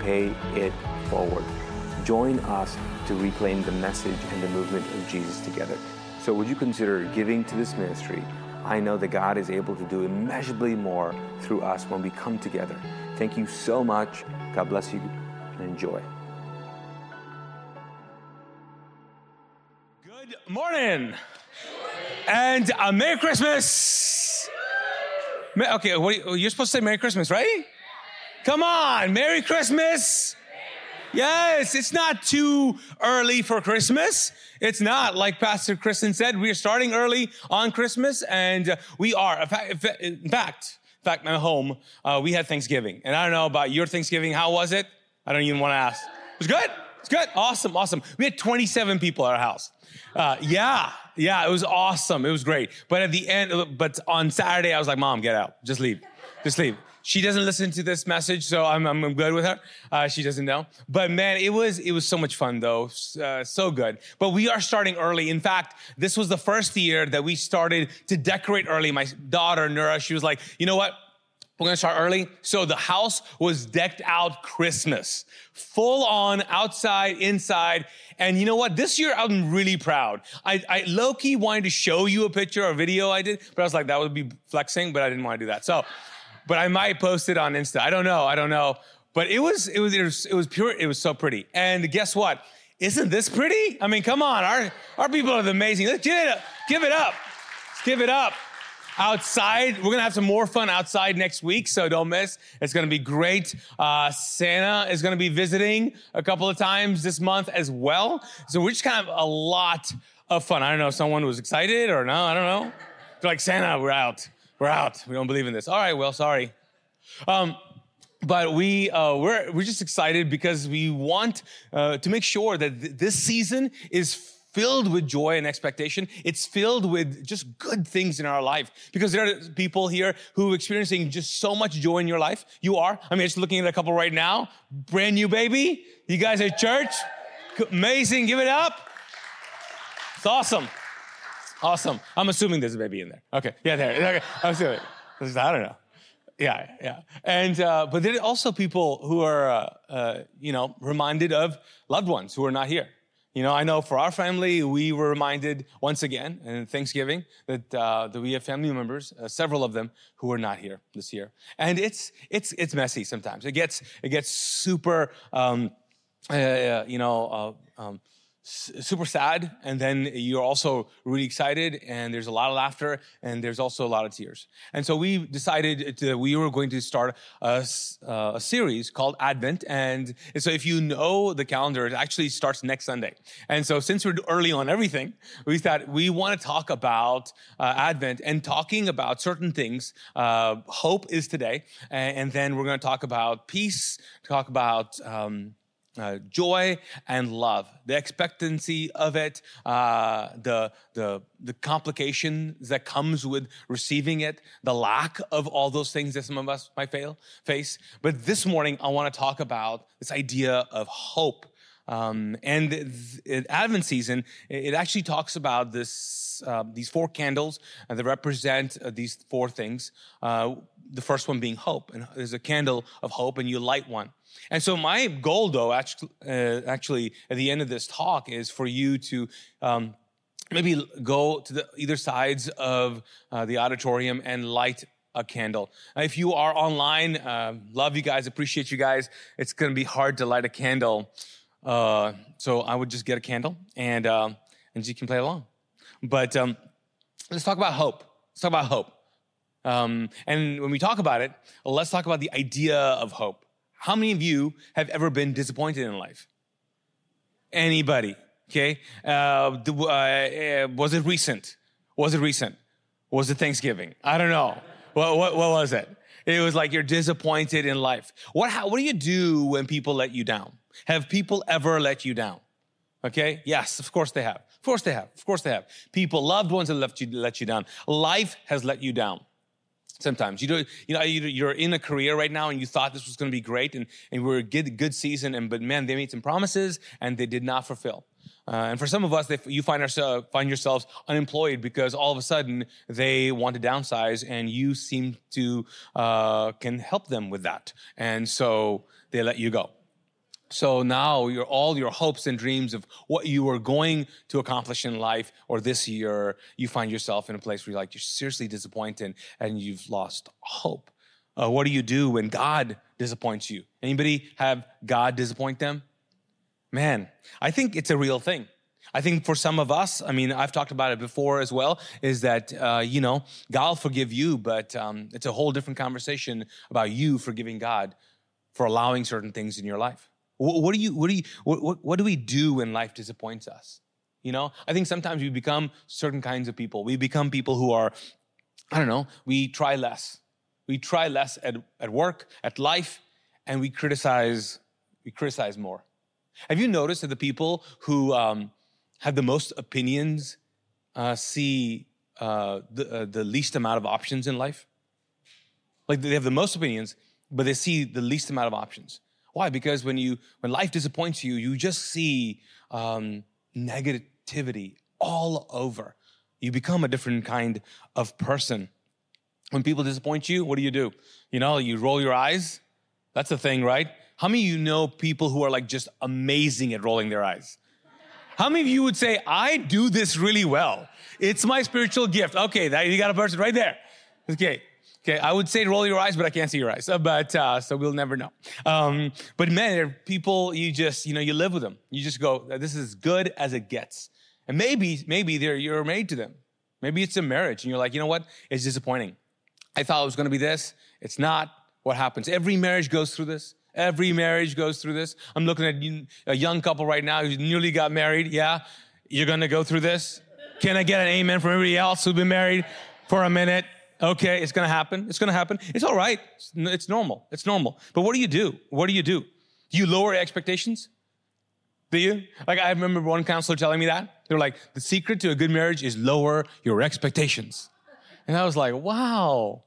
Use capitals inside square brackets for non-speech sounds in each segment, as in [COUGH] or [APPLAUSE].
pay it forward. Join us to reclaim the message and the movement of Jesus together. So, would you consider giving to this ministry? I know that God is able to do immeasurably more through us when we come together. Thank you so much. God bless you and enjoy. Good morning. And uh, Merry Christmas. Okay, you, you're supposed to say Merry Christmas, right? Come on, Merry Christmas. Yes, it's not too early for Christmas. It's not. Like Pastor Kristen said, we are starting early on Christmas, and uh, we are. In fact, in fact, my home, uh, we had Thanksgiving. And I don't know about your Thanksgiving. How was it? I don't even want to ask. It was good. It's good. Awesome. Awesome. We had 27 people at our house. Uh, yeah. Yeah. It was awesome. It was great. But at the end, but on Saturday, I was like, Mom, get out. Just leave. Just leave. She doesn't listen to this message, so I'm, I'm, good with her. Uh, she doesn't know. But man, it was, it was so much fun though. Uh, so good. But we are starting early. In fact, this was the first year that we started to decorate early. My daughter, Nura, she was like, you know what? We're gonna start early. So the house was decked out Christmas, full on outside, inside. And you know what? This year I'm really proud. I, I low key wanted to show you a picture or video I did, but I was like, that would be flexing, but I didn't want to do that. So, but I might post it on Insta. I don't know. I don't know. But it was, it was, it was, it was pure. It was so pretty. And guess what? Isn't this pretty? I mean, come on. Our, our people are amazing. Let's give it up. Give it up. Let's give it up outside. We're gonna have some more fun outside next week, so don't miss. It's gonna be great. Uh, Santa is gonna be visiting a couple of times this month as well. So we're just kind of a lot of fun. I don't know if someone was excited or no. I don't know. They're like Santa, we're out. We're out. We don't believe in this. All right. Well, sorry. Um, but we uh, we're we're just excited because we want uh, to make sure that th- this season is filled with joy and expectation. It's filled with just good things in our life because there are people here who are experiencing just so much joy in your life. You are. I mean, just looking at a couple right now, brand new baby. You guys at church, amazing. Give it up. It's awesome. Awesome. I'm assuming there's a baby in there. Okay. Yeah, there. Okay. I'm assuming. I don't know. Yeah, yeah. And, uh, but there are also people who are, uh, uh, you know, reminded of loved ones who are not here. You know, I know for our family, we were reminded once again in Thanksgiving that, uh, that we have family members, uh, several of them, who are not here this year. And it's, it's, it's messy sometimes. It gets, it gets super, um, uh, you know, uh, um, super sad and then you're also really excited and there's a lot of laughter and there's also a lot of tears. And so we decided that we were going to start a, uh, a, series called advent and so if you know the calendar it actually starts next sunday. And so since we're early on everything we thought we want to talk about uh, advent and talking about certain things uh, hope is today and, and, then we're going to talk about peace talk about um, uh, joy and love, the expectancy of it, uh, the, the, the complications that comes with receiving it, the lack of all those things that some of us might fail, face. But this morning, I want to talk about this idea of hope. Um, and in Advent season, it actually talks about this, uh, these four candles that represent uh, these four things. Uh, the first one being hope, and there's a candle of hope, and you light one. And so my goal, though, actually, uh, actually at the end of this talk, is for you to um, maybe go to the either sides of uh, the auditorium and light a candle. If you are online, uh, love you guys, appreciate you guys. It's going to be hard to light a candle, uh, so I would just get a candle and uh, and you can play along. But um, let's talk about hope. Let's talk about hope. Um, and when we talk about it, let's talk about the idea of hope. How many of you have ever been disappointed in life? Anybody? Okay. Uh, the, uh, was it recent? Was it recent? Was it Thanksgiving? I don't know. What, what, what was it? It was like you're disappointed in life. What, how, what do you do when people let you down? Have people ever let you down? Okay. Yes, of course they have. Of course they have. Of course they have. People, loved ones have left you, let you down. Life has let you down. Sometimes you do, you know, you're in a career right now and you thought this was going to be great and, and we are a good, good season. And, but man, they made some promises and they did not fulfill. Uh, and for some of us, they, you find, ourselves, find yourselves unemployed because all of a sudden they want to downsize and you seem to, uh, can help them with that. And so they let you go. So now your all your hopes and dreams of what you were going to accomplish in life or this year, you find yourself in a place where you're like you're seriously disappointed and you've lost hope. Uh, what do you do when God disappoints you? Anybody have God disappoint them? Man, I think it's a real thing. I think for some of us, I mean, I've talked about it before as well, is that, uh, you know, God will forgive you, but um, it's a whole different conversation about you forgiving God for allowing certain things in your life. What, what do you, what do you, what, what, do we do when life disappoints us? You know, I think sometimes we become certain kinds of people. We become people who are, I don't know, we try less. We try less at, at work, at life, and we criticize, we criticize more. Have you noticed that the people who um, have the most opinions uh, see uh, the, uh, the least amount of options in life? Like they have the most opinions, but they see the least amount of options. Why? Because when you when life disappoints you, you just see um, negativity all over. You become a different kind of person. When people disappoint you, what do you do? You know, you roll your eyes. That's the thing, right? How many of you know people who are like just amazing at rolling their eyes? How many of you would say, I do this really well? It's my spiritual gift. Okay, that, you got a person right there. Okay. Okay, I would say roll your eyes, but I can't see your eyes. But uh, so we'll never know. Um, but man, people you just you know you live with them. You just go, this is as good as it gets. And maybe maybe they're you're married to them. Maybe it's a marriage, and you're like, you know what? It's disappointing. I thought it was going to be this. It's not. What happens? Every marriage goes through this. Every marriage goes through this. I'm looking at a young couple right now who newly got married. Yeah, you're going to go through this. Can I get an amen from everybody else who's been married for a minute? Okay, it's gonna happen. It's gonna happen. It's all right. It's normal. It's normal. But what do you do? What do you do? Do you lower expectations? Do you? Like, I remember one counselor telling me that. They're like, the secret to a good marriage is lower your expectations. And I was like, wow,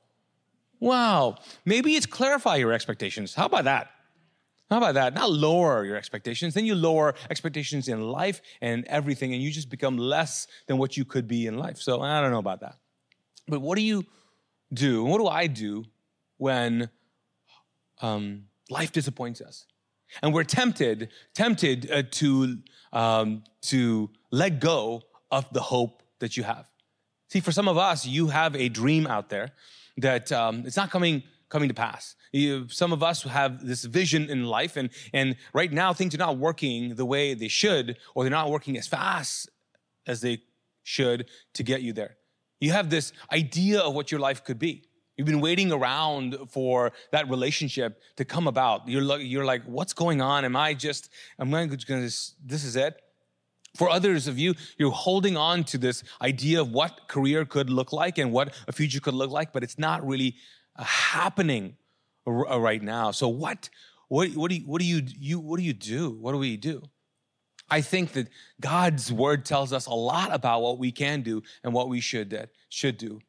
wow. Maybe it's clarify your expectations. How about that? How about that? Not lower your expectations. Then you lower expectations in life and everything, and you just become less than what you could be in life. So I don't know about that. But what do you do? and What do I do when um, life disappoints us? And we're tempted, tempted uh, to, um, to let go of the hope that you have. See, for some of us, you have a dream out there that um, it's not coming coming to pass. You, some of us have this vision in life, and and right now things are not working the way they should, or they're not working as fast as they should to get you there. You have this idea of what your life could be. You've been waiting around for that relationship to come about. You're you're like, what's going on? Am I just, am I just gonna, this is it? For others of you, you're holding on to this idea of what career could look like and what a future could look like, but it's not really uh, happening uh, right now. So what, what, what do you, what do you, you, what do you do? What do we do? I think that God's word tells us a lot about what we can do and what we should, uh, should do.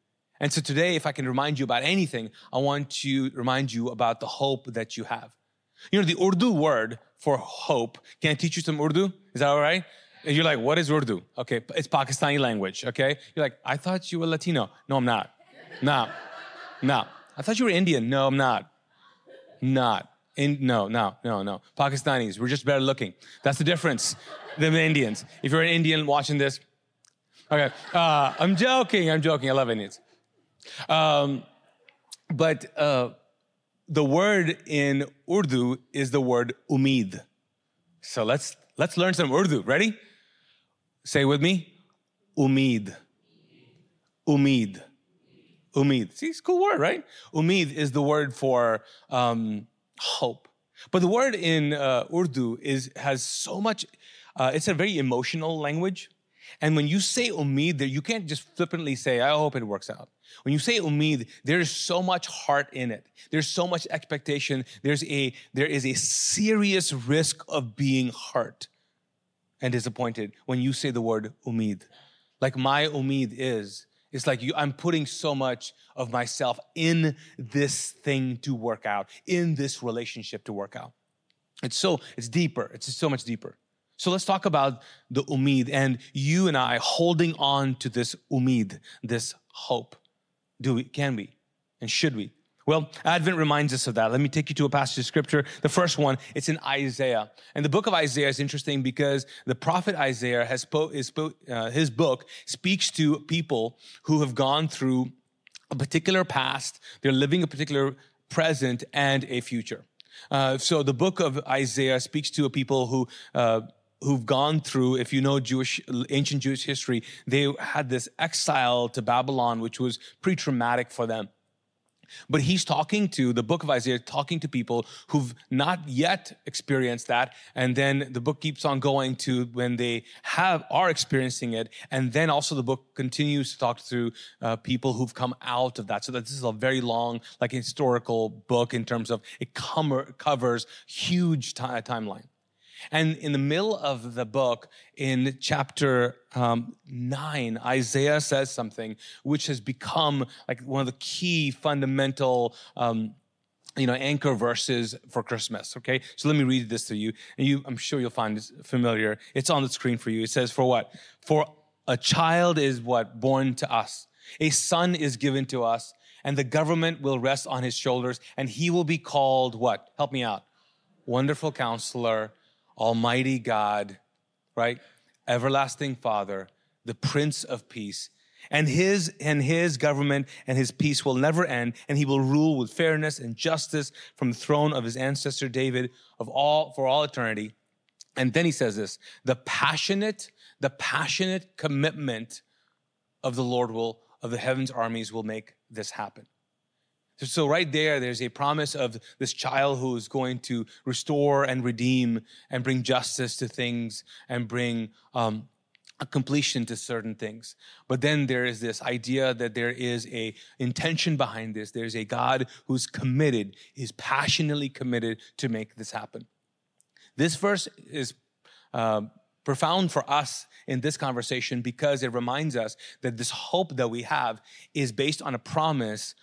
And so today, if I can remind you about anything, I want to remind you about the hope that you have. You know, the Urdu word for hope, can I teach you some Urdu? Is that all right? And you're like, what is Urdu? Okay, it's Pakistani language, okay? You're like, I thought you were Latino. No, I'm not. No, no. I thought you were Indian. No, I'm not. Not. In, no, no, no, no. Pakistanis, we're just better looking. That's the difference than the Indians. If you're an Indian watching this, okay. Uh, I'm joking. I'm joking. I love Indians. Um, but uh, the word in Urdu is the word umid. So let's let's learn some Urdu. Ready? Say with me, umid. Umid. Umid. See, it's a cool word, right? Umid is the word for um, hope. But the word in uh, Urdu is has so much. Uh, it's a very emotional language, and when you say umid, there you can't just flippantly say, "I hope it works out." When you say umid, there's so much heart in it. There's so much expectation. There's a there is a serious risk of being hurt and disappointed when you say the word umid. Like my umid is it's like you, I'm putting so much of myself in this thing to work out, in this relationship to work out. It's so, it's deeper. It's so much deeper. So let's talk about the umid and you and I holding on to this umid, this hope. Do we, can we, and should we? Well, Advent reminds us of that. Let me take you to a passage of scripture. The first one, it's in Isaiah. And the book of Isaiah is interesting because the prophet Isaiah has spoke, is spoke, uh, his book speaks to people who have gone through a particular past. They're living a particular present and a future. Uh, so the book of Isaiah speaks to a people who, uh, who've gone through, if you know Jewish, ancient Jewish history, they had this exile to Babylon, which was pretty traumatic for them. But he's talking to the book of Isaiah, talking to people who've not yet experienced that. And then the book keeps on going to when they have, are experiencing it. And then also the book continues to talk to uh, people who've come out of that. So that this is a very long, like historical book in terms of it com- covers huge t- timeline. And in the middle of the book, in chapter um, nine, Isaiah says something which has become like one of the key fundamental. Um, you know, anchor verses for Christmas. Okay. So let me read this to you. And you, I'm sure you'll find this familiar. It's on the screen for you. It says, for what? For a child is what? Born to us. A son is given to us and the government will rest on his shoulders and he will be called what? Help me out. Wonderful counselor, Almighty God, right? Everlasting Father, the Prince of Peace. And his and his government and his peace will never end, and he will rule with fairness and justice from the throne of his ancestor David of all for all eternity. And then he says this: the passionate, the passionate commitment of the Lord will of the heavens armies will make this happen. So, right there, there's a promise of this child who is going to restore and redeem and bring justice to things and bring um, a completion to certain things. But then there is this idea that there is a intention behind this. There's a God who's committed, is passionately committed to make this happen. This verse is uh, profound for us in this conversation because it reminds us that this hope that we have is based on a promise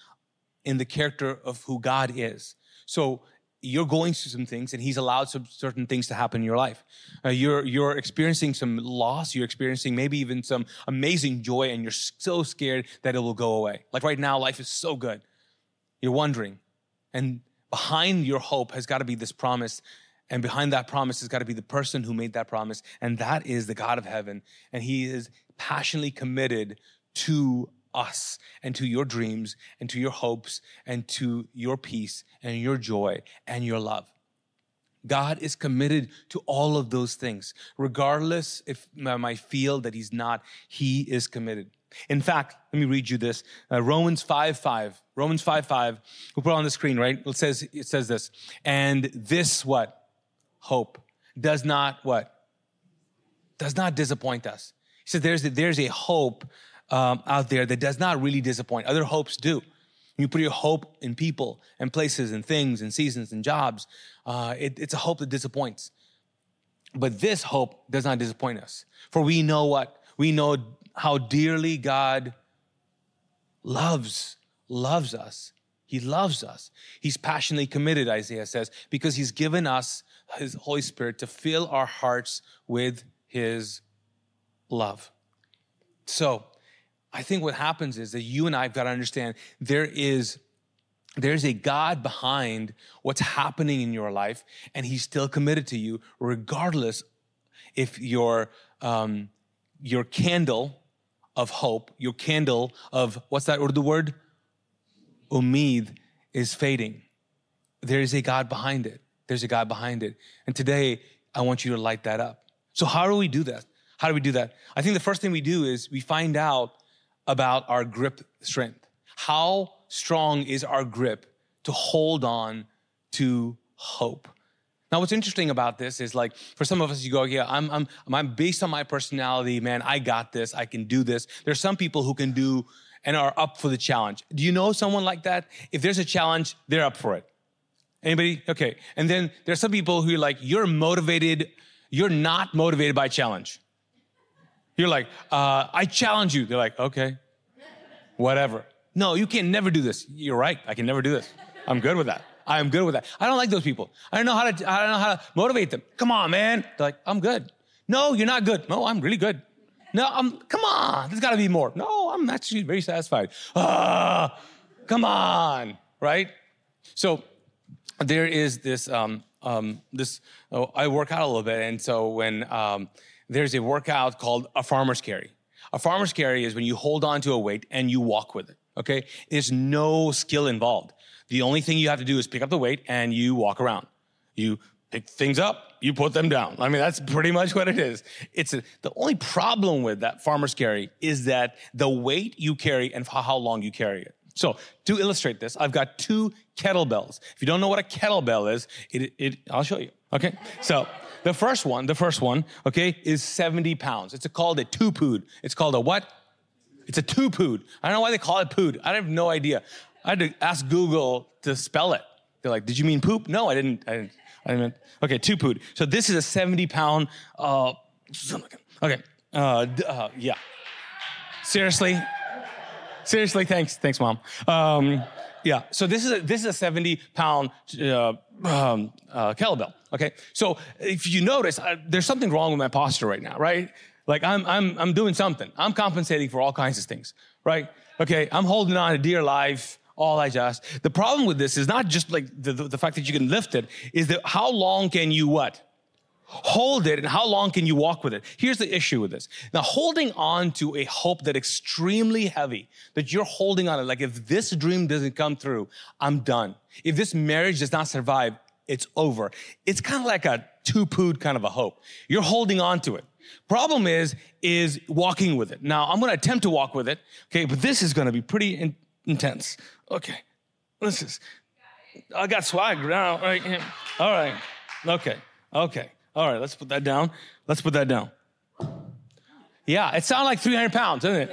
in the character of who God is. So you're going through some things and he's allowed some certain things to happen in your life. Uh, you're, you're experiencing some loss. You're experiencing maybe even some amazing joy and you're so scared that it will go away. Like right now, life is so good. You're wondering. And behind your hope has got to be this promise. And behind that promise has got to be the person who made that promise. And that is the God of heaven. And he is passionately committed to us and to your dreams and to your hopes and to your peace and your joy and your love. God is committed to all of those things. Regardless if I might feel that He's not, He is committed. In fact, let me read you this. Uh, Romans 5 5. Romans 5 5. We'll put it on the screen, right? It says, it says this. And this what? Hope does not what? Does not disappoint us. He said there's a, there's a hope um, out there that does not really disappoint. Other hopes do. You put your hope in people and places and things and seasons and jobs. Uh, it, it's a hope that disappoints. But this hope does not disappoint us. For we know what? We know how dearly God loves, loves us. He loves us. He's passionately committed, Isaiah says, because he's given us his Holy Spirit to fill our hearts with his love. So, I think what happens is that you and I have got to understand there is there's a God behind what's happening in your life, and He's still committed to you, regardless if your um, your candle of hope, your candle of what's that Urdu word? Umid is fading. There is a God behind it. There's a God behind it. And today, I want you to light that up. So, how do we do that? How do we do that? I think the first thing we do is we find out about our grip strength. How strong is our grip to hold on to hope? Now, what's interesting about this is like for some of us, you go, yeah, I'm, I'm, I'm based on my personality, man, I got this, I can do this. There's some people who can do and are up for the challenge. Do you know someone like that? If there's a challenge, they're up for it. Anybody? Okay. And then there's some people who are like, you're motivated, you're not motivated by challenge. You're like, uh, I challenge you. They're like, okay, whatever. No, you can never do this. You're right. I can never do this. I'm good with that. I am good with that. I don't like those people. I don't know how to, I don't know how to motivate them. Come on, man. They're like, I'm good. No, you're not good. No, I'm really good. No, I'm, come on. There's got to be more. No, I'm actually very satisfied. Ah, come on. right? So there is this um, um, this. Oh, I work out a little bit, and so when um, there's a workout called a farmer's carry. A farmer's carry is when you hold on to a weight and you walk with it. Okay, there's no skill involved. The only thing you have to do is pick up the weight and you walk around. You pick things up, you put them down. I mean, that's pretty much what it is. It's a, the only problem with that farmer's carry is that the weight you carry and how long you carry it. So to illustrate this, I've got two kettlebells. If you don't know what a kettlebell is, it, it I'll show you. Okay. So the first one, the first one, okay, is 70 pounds. It's called a two pood. It's called a what? It's a two pood. I don't know why they call it pood. I have no idea. I had to ask Google to spell it. They're like, did you mean poop? No, I didn't. I didn't. I okay, two pood. So this is a 70 pound, uh, okay, uh, uh, yeah. Seriously? Seriously, thanks, thanks, mom. Um, yeah, so this is a, this is a 70 pound uh, um, uh, kettlebell. Okay, so if you notice, uh, there's something wrong with my posture right now, right? Like I'm I'm I'm doing something. I'm compensating for all kinds of things, right? Okay, I'm holding on to dear life. All I just. The problem with this is not just like the, the, the fact that you can lift it, is that how long can you what? Hold it and how long can you walk with it? Here's the issue with this. Now holding on to a hope that extremely heavy that you're holding on it like if this dream doesn't come through i'm done. If this marriage does not survive it's over. It's kind of like a two-pood kind of a hope. You're holding on to it. Problem is is walking with it. Now i'm going to attempt to walk with it okay but this is going to be pretty in- intense. Okay this is i got swag now right all right okay okay all right, let's put that down. Let's put that down. Yeah, it sounds like 300 pounds, doesn't it?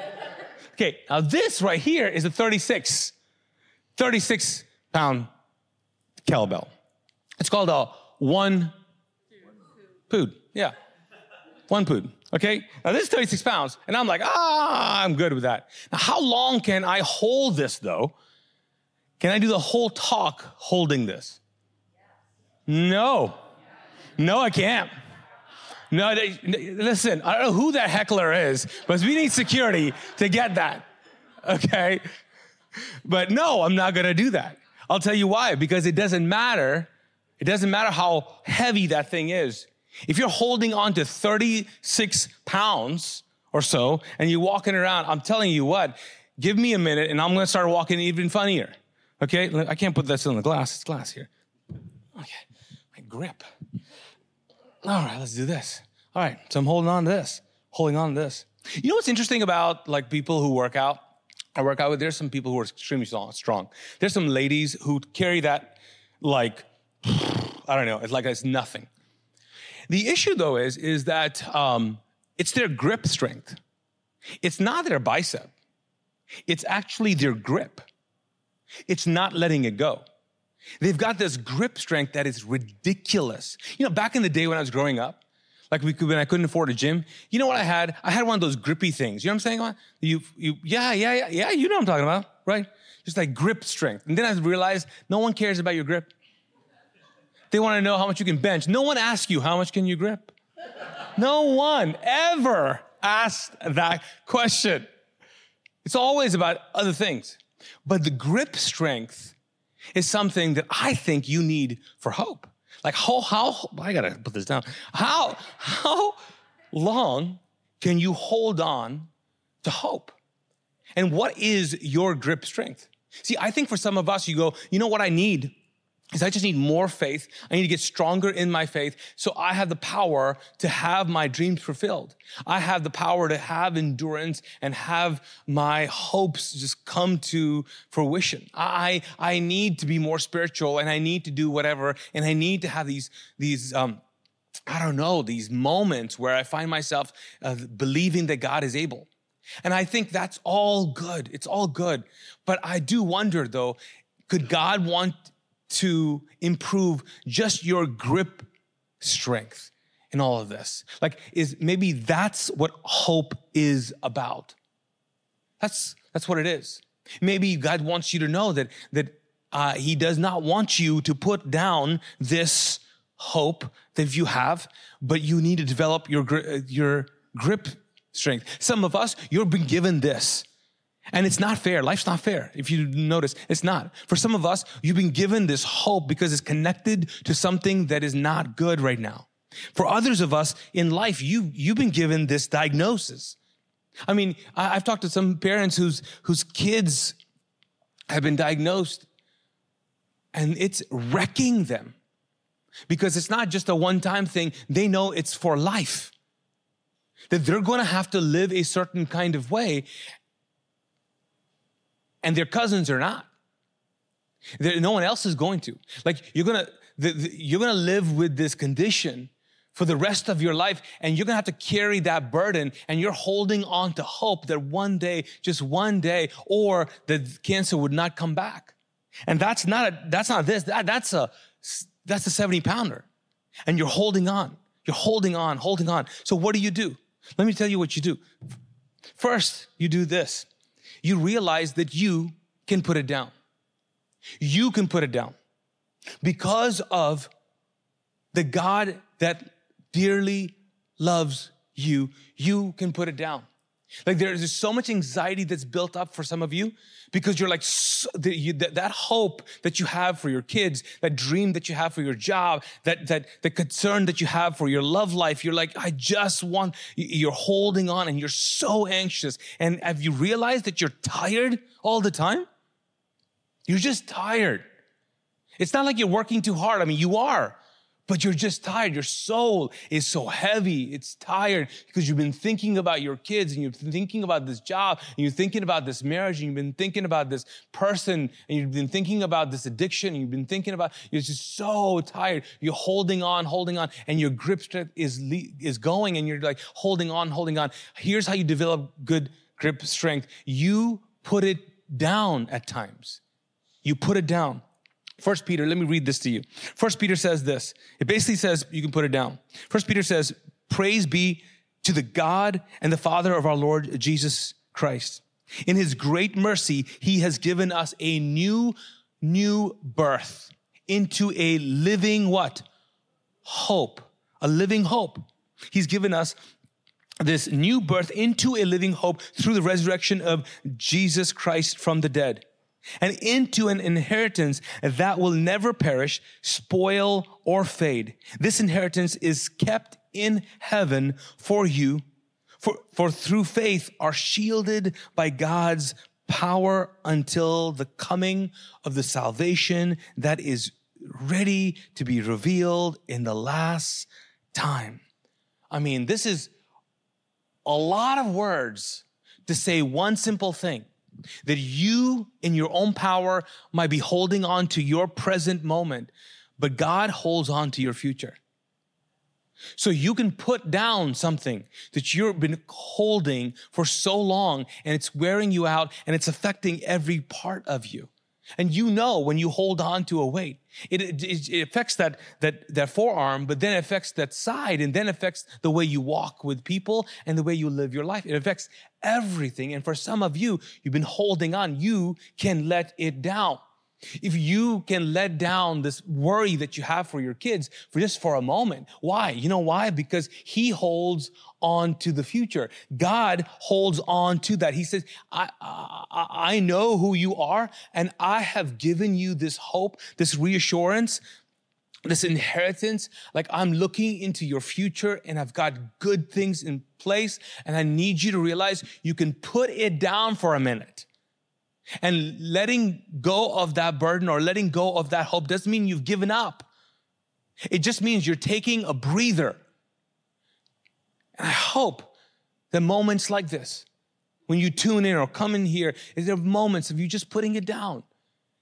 Okay, now this right here is a 36, 36 pound kettlebell. It's called a one pood. Yeah, one pood. Okay, now this is 36 pounds, and I'm like, ah, I'm good with that. Now, how long can I hold this though? Can I do the whole talk holding this? No. No, I can't. No, they, listen, I don't know who that heckler is, but we need security to get that. Okay? But no, I'm not gonna do that. I'll tell you why. Because it doesn't matter. It doesn't matter how heavy that thing is. If you're holding on to 36 pounds or so and you're walking around, I'm telling you what, give me a minute and I'm gonna start walking even funnier. Okay? I can't put this in the glass. It's glass here. Okay. My grip. All right, let's do this. All right, so I'm holding on to this, holding on to this. You know what's interesting about like people who work out? I work out with, there's some people who are extremely strong. There's some ladies who carry that like, [SIGHS] I don't know, it's like it's nothing. The issue though is, is that um, it's their grip strength. It's not their bicep. It's actually their grip. It's not letting it go. They've got this grip strength that is ridiculous. You know, back in the day when I was growing up, like we could, when I couldn't afford a gym, you know what I had? I had one of those grippy things. You know what I'm saying? You, you, yeah, yeah, yeah, yeah. You know what I'm talking about, right? Just like grip strength. And then I realized no one cares about your grip. They want to know how much you can bench. No one asks you how much can you grip. No one ever asked that question. It's always about other things. But the grip strength is something that I think you need for hope. Like how, how, I gotta put this down. How, how long can you hold on to hope? And what is your grip strength? See, I think for some of us, you go, you know what I need? Is I just need more faith. I need to get stronger in my faith so I have the power to have my dreams fulfilled. I have the power to have endurance and have my hopes just come to fruition. I, I need to be more spiritual and I need to do whatever and I need to have these, these, um, I don't know, these moments where I find myself uh, believing that God is able. And I think that's all good. It's all good. But I do wonder though, could God want to improve just your grip strength in all of this. Like, is maybe that's what hope is about. That's that's what it is. Maybe God wants you to know that that uh, He does not want you to put down this hope that you have, but you need to develop your your grip strength. Some of us, you've been given this. And it's not fair. Life's not fair. If you notice, it's not. For some of us, you've been given this hope because it's connected to something that is not good right now. For others of us in life, you, you've been given this diagnosis. I mean, I, I've talked to some parents whose, whose kids have been diagnosed and it's wrecking them because it's not just a one time thing. They know it's for life. That they're going to have to live a certain kind of way and their cousins are not. There, no one else is going to. Like you're gonna, the, the, you're gonna live with this condition for the rest of your life, and you're gonna have to carry that burden, and you're holding on to hope that one day, just one day, or the cancer would not come back. And that's not a, that's not this. That, that's a that's a 70 pounder, and you're holding on. You're holding on, holding on. So what do you do? Let me tell you what you do. First, you do this you realize that you can put it down. You can put it down because of the God that dearly loves you. You can put it down. Like there's so much anxiety that's built up for some of you because you're like so, the, you, that, that, hope that you have for your kids, that dream that you have for your job, that that the concern that you have for your love life. You're like, I just want. You're holding on, and you're so anxious. And have you realized that you're tired all the time? You're just tired. It's not like you're working too hard. I mean, you are but you're just tired. Your soul is so heavy. It's tired because you've been thinking about your kids and you've been thinking about this job and you're thinking about this marriage and you've been thinking about this person and you've been thinking about this addiction and you've been thinking about, you're just so tired. You're holding on, holding on and your grip strength is, is going and you're like holding on, holding on. Here's how you develop good grip strength. You put it down at times. You put it down. First Peter, let me read this to you. First Peter says this. It basically says, you can put it down. First Peter says, praise be to the God and the Father of our Lord Jesus Christ. In his great mercy, he has given us a new, new birth into a living what? Hope. A living hope. He's given us this new birth into a living hope through the resurrection of Jesus Christ from the dead and into an inheritance that will never perish, spoil, or fade. This inheritance is kept in heaven for you, for, for through faith are shielded by God's power until the coming of the salvation that is ready to be revealed in the last time. I mean, this is a lot of words to say one simple thing that you, in your own power, might be holding on to your present moment, but God holds on to your future. So you can put down something that you've been holding for so long and it's wearing you out and it's affecting every part of you. And you know when you hold on to a weight, it, it, it, affects that, that, that forearm, but then it affects that side and then affects the way you walk with people and the way you live your life. It affects everything. And for some of you, you've been holding on. You can let it down. If you can let down this worry that you have for your kids for just for a moment. Why? You know why? Because he holds on to the future. God holds on to that. He says, I, I, I know who you are and I have given you this hope, this reassurance this inheritance, like I'm looking into your future and I've got good things in place. And I need you to realize you can put it down for a minute. And letting go of that burden or letting go of that hope doesn't mean you've given up. It just means you're taking a breather. And I hope that moments like this, when you tune in or come in here, is there moments of you just putting it down?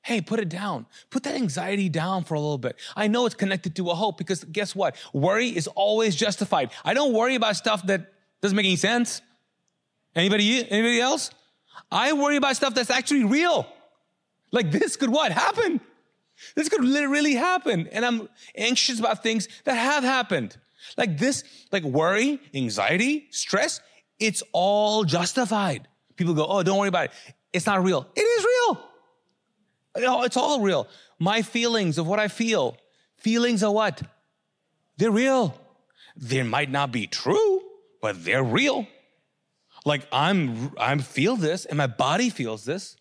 Hey, put it down. Put that anxiety down for a little bit. I know it's connected to a hope because guess what? Worry is always justified. I don't worry about stuff that doesn't make any sense. Anybody, anybody else? I worry about stuff that's actually real. Like this could what? Happen. This could really happen. And I'm anxious about things that have happened. Like this, like worry, anxiety, stress, it's all justified. People go, oh, don't worry about it. It's not real. It is real. It's all real. My feelings of what I feel, feelings are what? They're real. They might not be true, but they're real. Like I'm I feel this and my body feels this.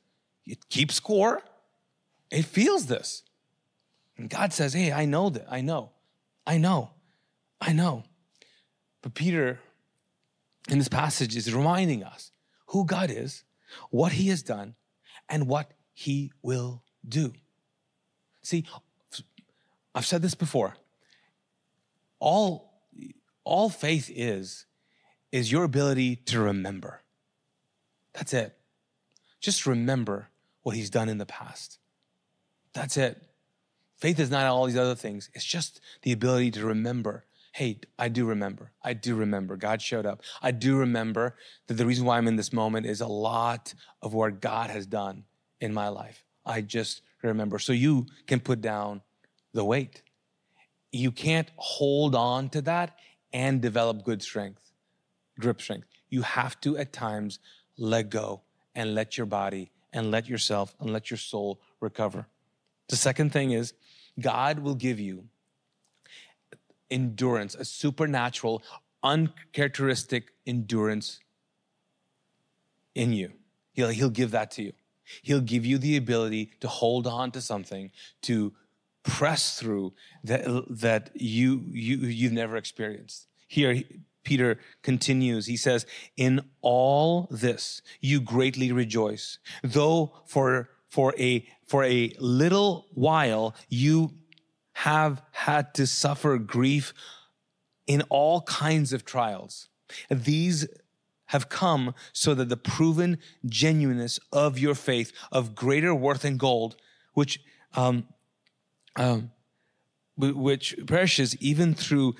It keeps score. It feels this. And God says, Hey, I know that. I know. I know. I know. But Peter, in this passage, is reminding us who God is, what he has done, and what he will do. See, I've said this before. All, all faith is, is your ability to remember. That's it. Just remember what he's done in the past. That's it. Faith is not all these other things. It's just the ability to remember. Hey, I do remember. I do remember. God showed up. I do remember that the reason why I'm in this moment is a lot of what God has done in my life. I just remember. So you can put down the weight. You can't hold on to that and develop good strength, grip strength. You have to at times let go and let your body and let yourself and let your soul recover. The second thing is God will give you endurance, a supernatural, uncharacteristic endurance in you. He'll, he'll give that to you. He'll give you the ability to hold on to something, to press through that, that you, you, you've never experienced. Here, Peter continues. He says, In all this you greatly rejoice, though for, for, a, for a little while you have had to suffer grief in all kinds of trials. These have come so that the proven genuineness of your faith, of greater worth than gold, which um, um, which perishes even through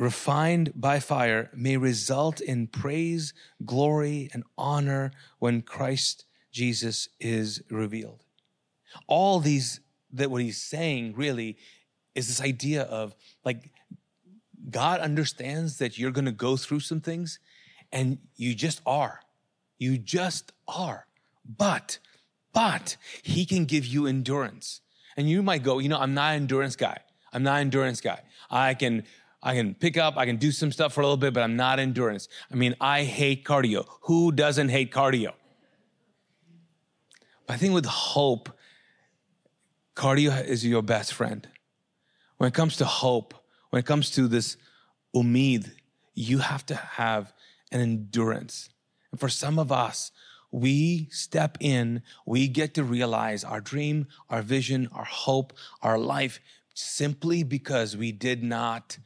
refined by fire, may result in praise, glory, and honor when Christ Jesus is revealed. All these that what he's saying really is this idea of like God understands that you're going to go through some things and you just are. You just are. But, but he can give you endurance. And you might go, you know, I'm not an endurance guy. I'm not an endurance guy. I can, I can pick up, I can do some stuff for a little bit, but I'm not endurance. I mean, I hate cardio. Who doesn't hate cardio? But I think with hope, cardio is your best friend. When it comes to hope, when it comes to this umid, you have to have an endurance. And for some of us, we step in, we get to realize our dream, our vision, our hope, our life simply because we did not,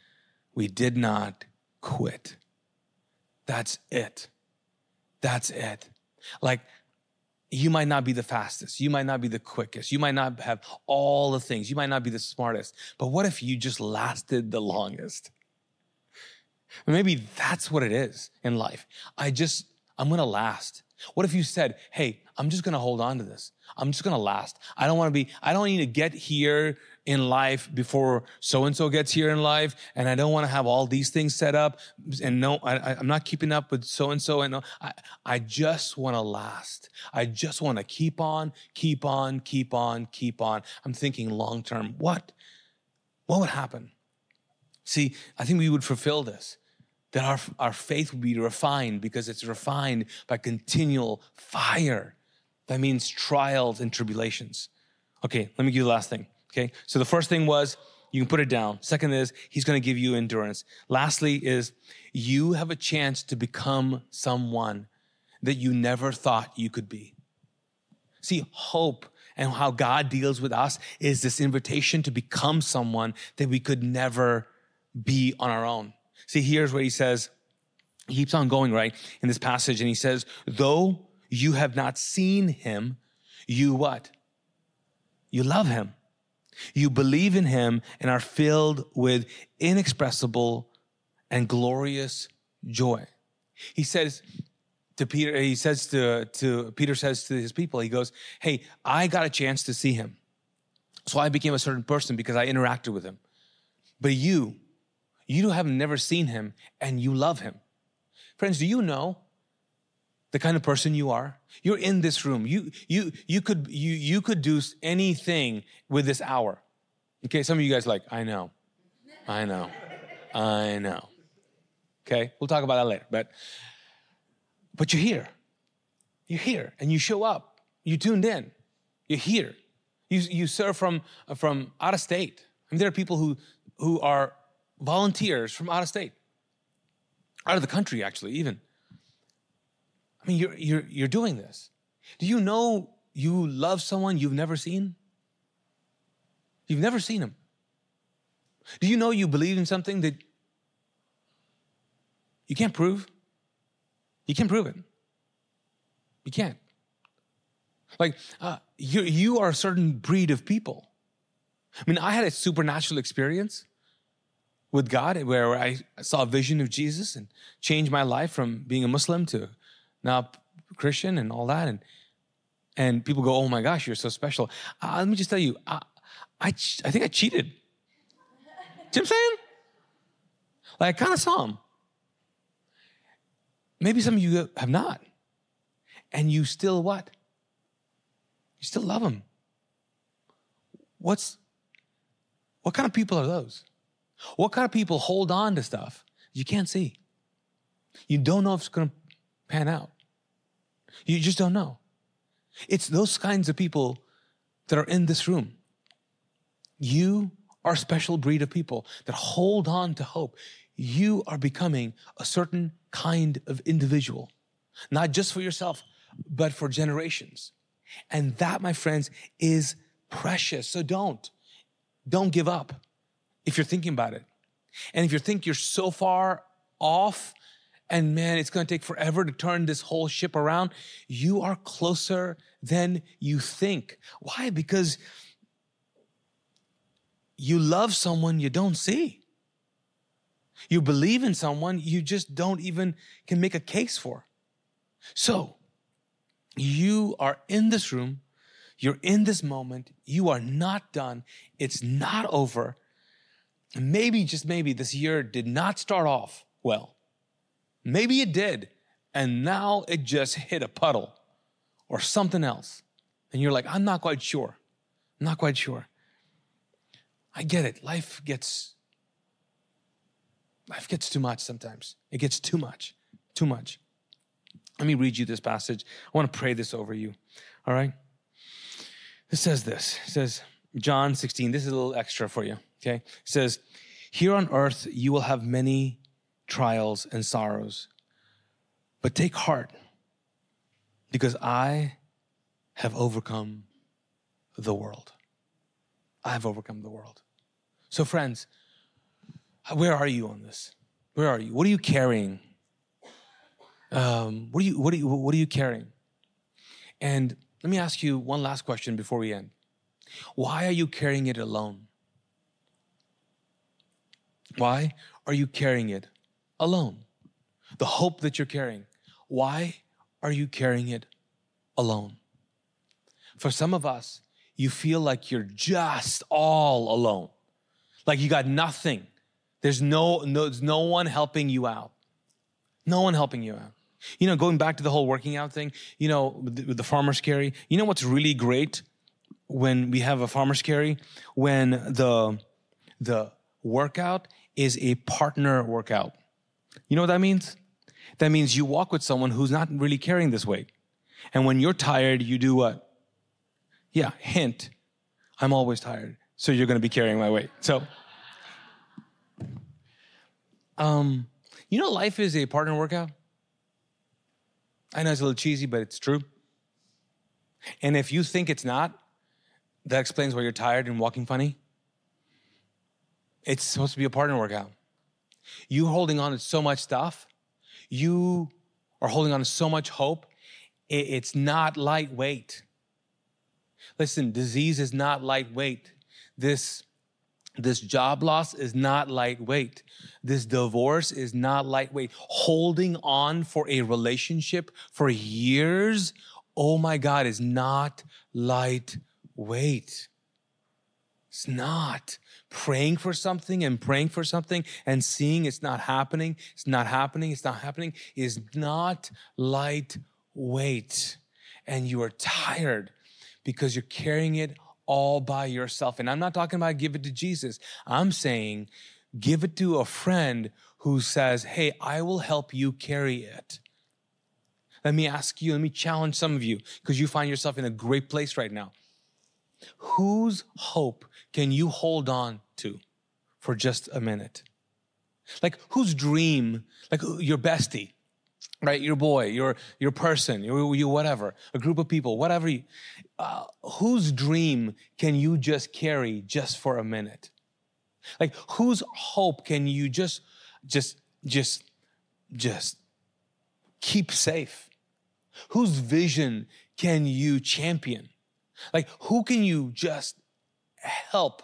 we did not quit. That's it. That's it. Like, you might not be the fastest. You might not be the quickest. You might not have all the things. You might not be the smartest. But what if you just lasted the longest? Maybe that's what it is in life. I just, I'm gonna last. What if you said, hey, I'm just gonna hold on to this. I'm just gonna last. I don't wanna be, I don't need to get here in life before so and so gets here in life. And I don't wanna have all these things set up. And no, I, am not keeping up with so and so. And I, I just wanna last. I just wanna keep on, keep on, keep on, keep on. I'm thinking long term. What? What would happen? See, I think we would fulfill this that our, our faith would be refined because it's refined by continual fire. That means trials and tribulations. Okay, let me give you the last thing. Okay, so the first thing was you can put it down. Second is he's going to give you endurance. Lastly is you have a chance to become someone that you never thought you could be. See, hope and how God deals with us is this invitation to become someone that we could never be on our own. See, here's what he says. He keeps on going, right, in this passage, and he says, though you have not seen him, you what? You love him. You believe in him and are filled with inexpressible and glorious joy. He says to Peter, he says to, to Peter says to his people, he goes, Hey, I got a chance to see him. So I became a certain person because I interacted with him. But you, you have never seen him and you love him. Friends, do you know the kind of person you are? You're in this room. You, you, you could, you, you could do anything with this hour. Okay. Some of you guys like, I know, I know, I know. Okay. We'll talk about that later. But But you're here. You're here and you show up. You tuned in. You're here. You, you serve from, from out of state. I mean, there are people who, who are volunteers from out of state, out of the country, actually, even. I mean, you're, you're, you're doing this. Do you know you love someone you've never seen? You've never seen him. Do you know you believe in something that you can't prove? You can't prove it. You can't. Like, uh, you, you are a certain breed of people. I mean, I had a supernatural experience with God where I saw a vision of Jesus and changed my life from being a Muslim to now Christian and all that. And, and people go, oh my gosh, you're so special. Uh, let me just tell you, I, I, I think I cheated. See what I'm saying? Like, I kind of saw him. Maybe some of you have not. And you still what? You still love him. What's what kind of people are those? What kind of people hold on to stuff you can't see? You don't know if it's going to pan out. You just don't know. It's those kinds of people that are in this room. You are a special breed of people that hold on to hope. You are becoming a certain kind of individual, not just for yourself, but for generations. And that, my friends, is precious. So don't, don't give up if you're thinking about it. And if you think you're so far off and man, it's going to take forever to turn this whole ship around, you are closer than you think. Why? Because you love someone you don't see. You believe in someone you just don't even can make a case for. So, you are in this room, you're in this moment, you are not done, it's not over. Maybe, just maybe, this year did not start off well. Maybe it did, and now it just hit a puddle or something else. And you're like, I'm not quite sure. I'm not quite sure. I get it. Life gets life gets too much sometimes. It gets too much. Too much. Let me read you this passage. I want to pray this over you. All right? It says this. It says, John 16. This is a little extra for you. Okay? It says, Here on earth you will have many trials and sorrows, but take heart, because I have overcome the world. I have overcome the world. So, friends, where are you on this? Where are you? What are you carrying? Um, what are you what are you what are you carrying? And let me ask you one last question before we end. Why are you carrying it alone? Why are you carrying it alone? The hope that you're carrying. Why are you carrying it alone? For some of us, you feel like you're just all alone. Like you got nothing. There's no, no, there's no one helping you out. No one helping you out. You know, going back to the whole working out thing, you know, with the, the farmer's carry, you know what's really great when we have a farmer's carry? When the, the workout is a partner workout. You know what that means? That means you walk with someone who's not really carrying this weight. And when you're tired, you do what? Yeah, hint, I'm always tired. So you're going to be carrying my weight. So, um, you know, life is a partner workout. I know it's a little cheesy, but it's true. And if you think it's not, that explains why you're tired and walking funny. It's supposed to be a partner workout. You holding on to so much stuff, you are holding on to so much hope. It's not lightweight. Listen, disease is not lightweight. This this job loss is not lightweight. This divorce is not lightweight. Holding on for a relationship for years, oh my God, is not lightweight. It's not. Praying for something and praying for something and seeing it's not happening, it's not happening, it's not happening is not lightweight. And you are tired because you're carrying it all by yourself. And I'm not talking about give it to Jesus. I'm saying give it to a friend who says, Hey, I will help you carry it. let me ask you, let me challenge some of you, because you find yourself in a great place right now. Whose hope can you hold on to for just a minute? Like whose dream, like your bestie, right? Your boy, your your person, your you whatever, a group of people, whatever. You, uh, whose dream can you just carry just for a minute? Like whose hope can you just just just just keep safe? Whose vision can you champion? Like who can you just help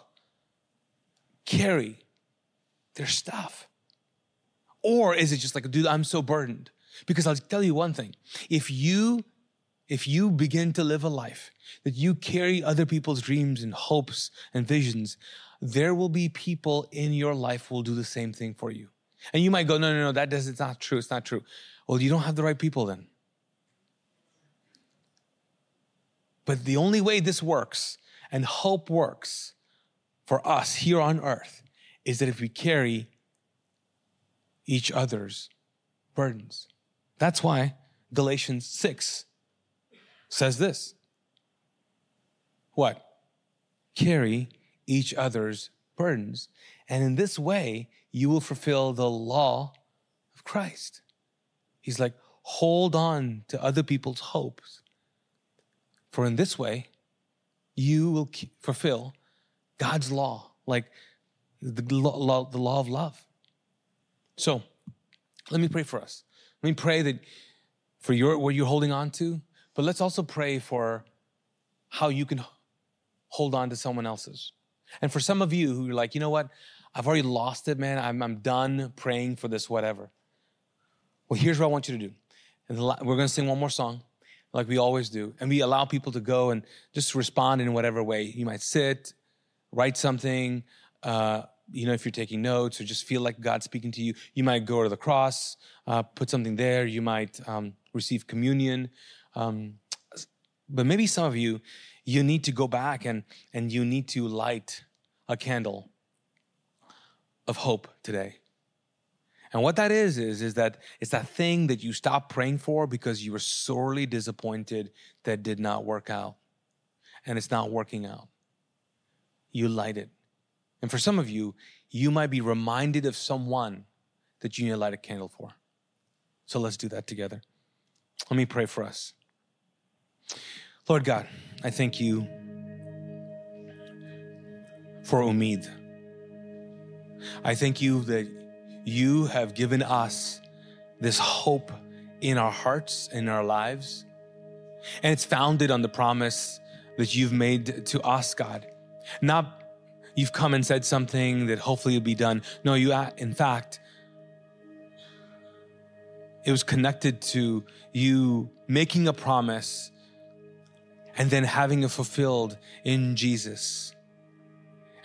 carry their stuff? Or is it just like, dude, I'm so burdened? Because I'll tell you one thing. If you if you begin to live a life that you carry other people's dreams and hopes and visions, there will be people in your life will do the same thing for you. And you might go, no, no, no, that does, it's not true. It's not true. Well, you don't have the right people then. But the only way this works and hope works for us here on earth is that if we carry each other's burdens. That's why Galatians 6 says this. What? Carry each other's burdens. And in this way, you will fulfill the law of Christ. He's like, hold on to other people's hopes. For in this way, you will fulfill God's law, like the law, the law of love. So let me pray for us. Let me pray that for your what you're holding on to, but let's also pray for how you can hold on to someone else's. And for some of you who are like, you know what, I've already lost it, man. I'm, I'm done praying for this, whatever. Well, here's what I want you to do. And we're going to sing one more song, like we always do. And we allow people to go and just respond in whatever way. You might sit, write something, uh, you know, if you're taking notes or just feel like God's speaking to you, you might go to the cross, uh, put something there. You might um, receive communion. Um, but maybe some of you, you need to go back and, and you need to light a candle of hope today. And what that is, is, is that it's that thing that you stopped praying for because you were sorely disappointed that did not work out. And it's not working out. You light it. And for some of you, you might be reminded of someone that you need to light a candle for. So let's do that together. Let me pray for us. Lord God, I thank you for Umid. I thank you that you have given us this hope in our hearts, in our lives. And it's founded on the promise that you've made to us, God. Not you've come and said something that hopefully will be done. No, you, in fact, it was connected to you making a promise and then having it fulfilled in Jesus.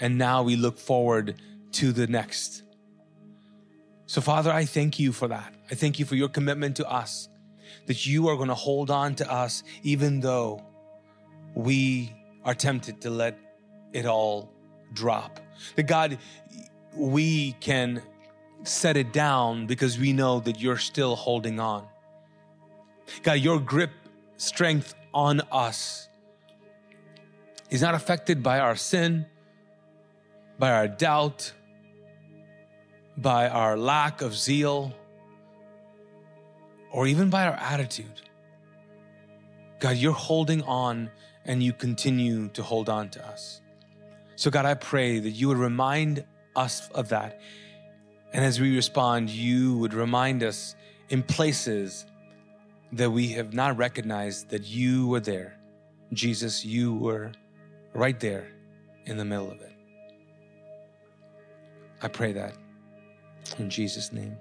And now we look forward to the next. So, Father, I thank you for that. I thank you for your commitment to us, that you are going to hold on to us even though we are tempted to let it all drop. That God, we can set it down because we know that you're still holding on. God, your grip, strength on us is not affected by our sin, by our doubt, by our lack of zeal, or even by our attitude. God, you're holding on and you continue to hold on to us. So, God, I pray that you would remind us of that. And as we respond, you would remind us in places that we have not recognized that you were there. Jesus, you were right there in the middle of it. I pray that in Jesus' name.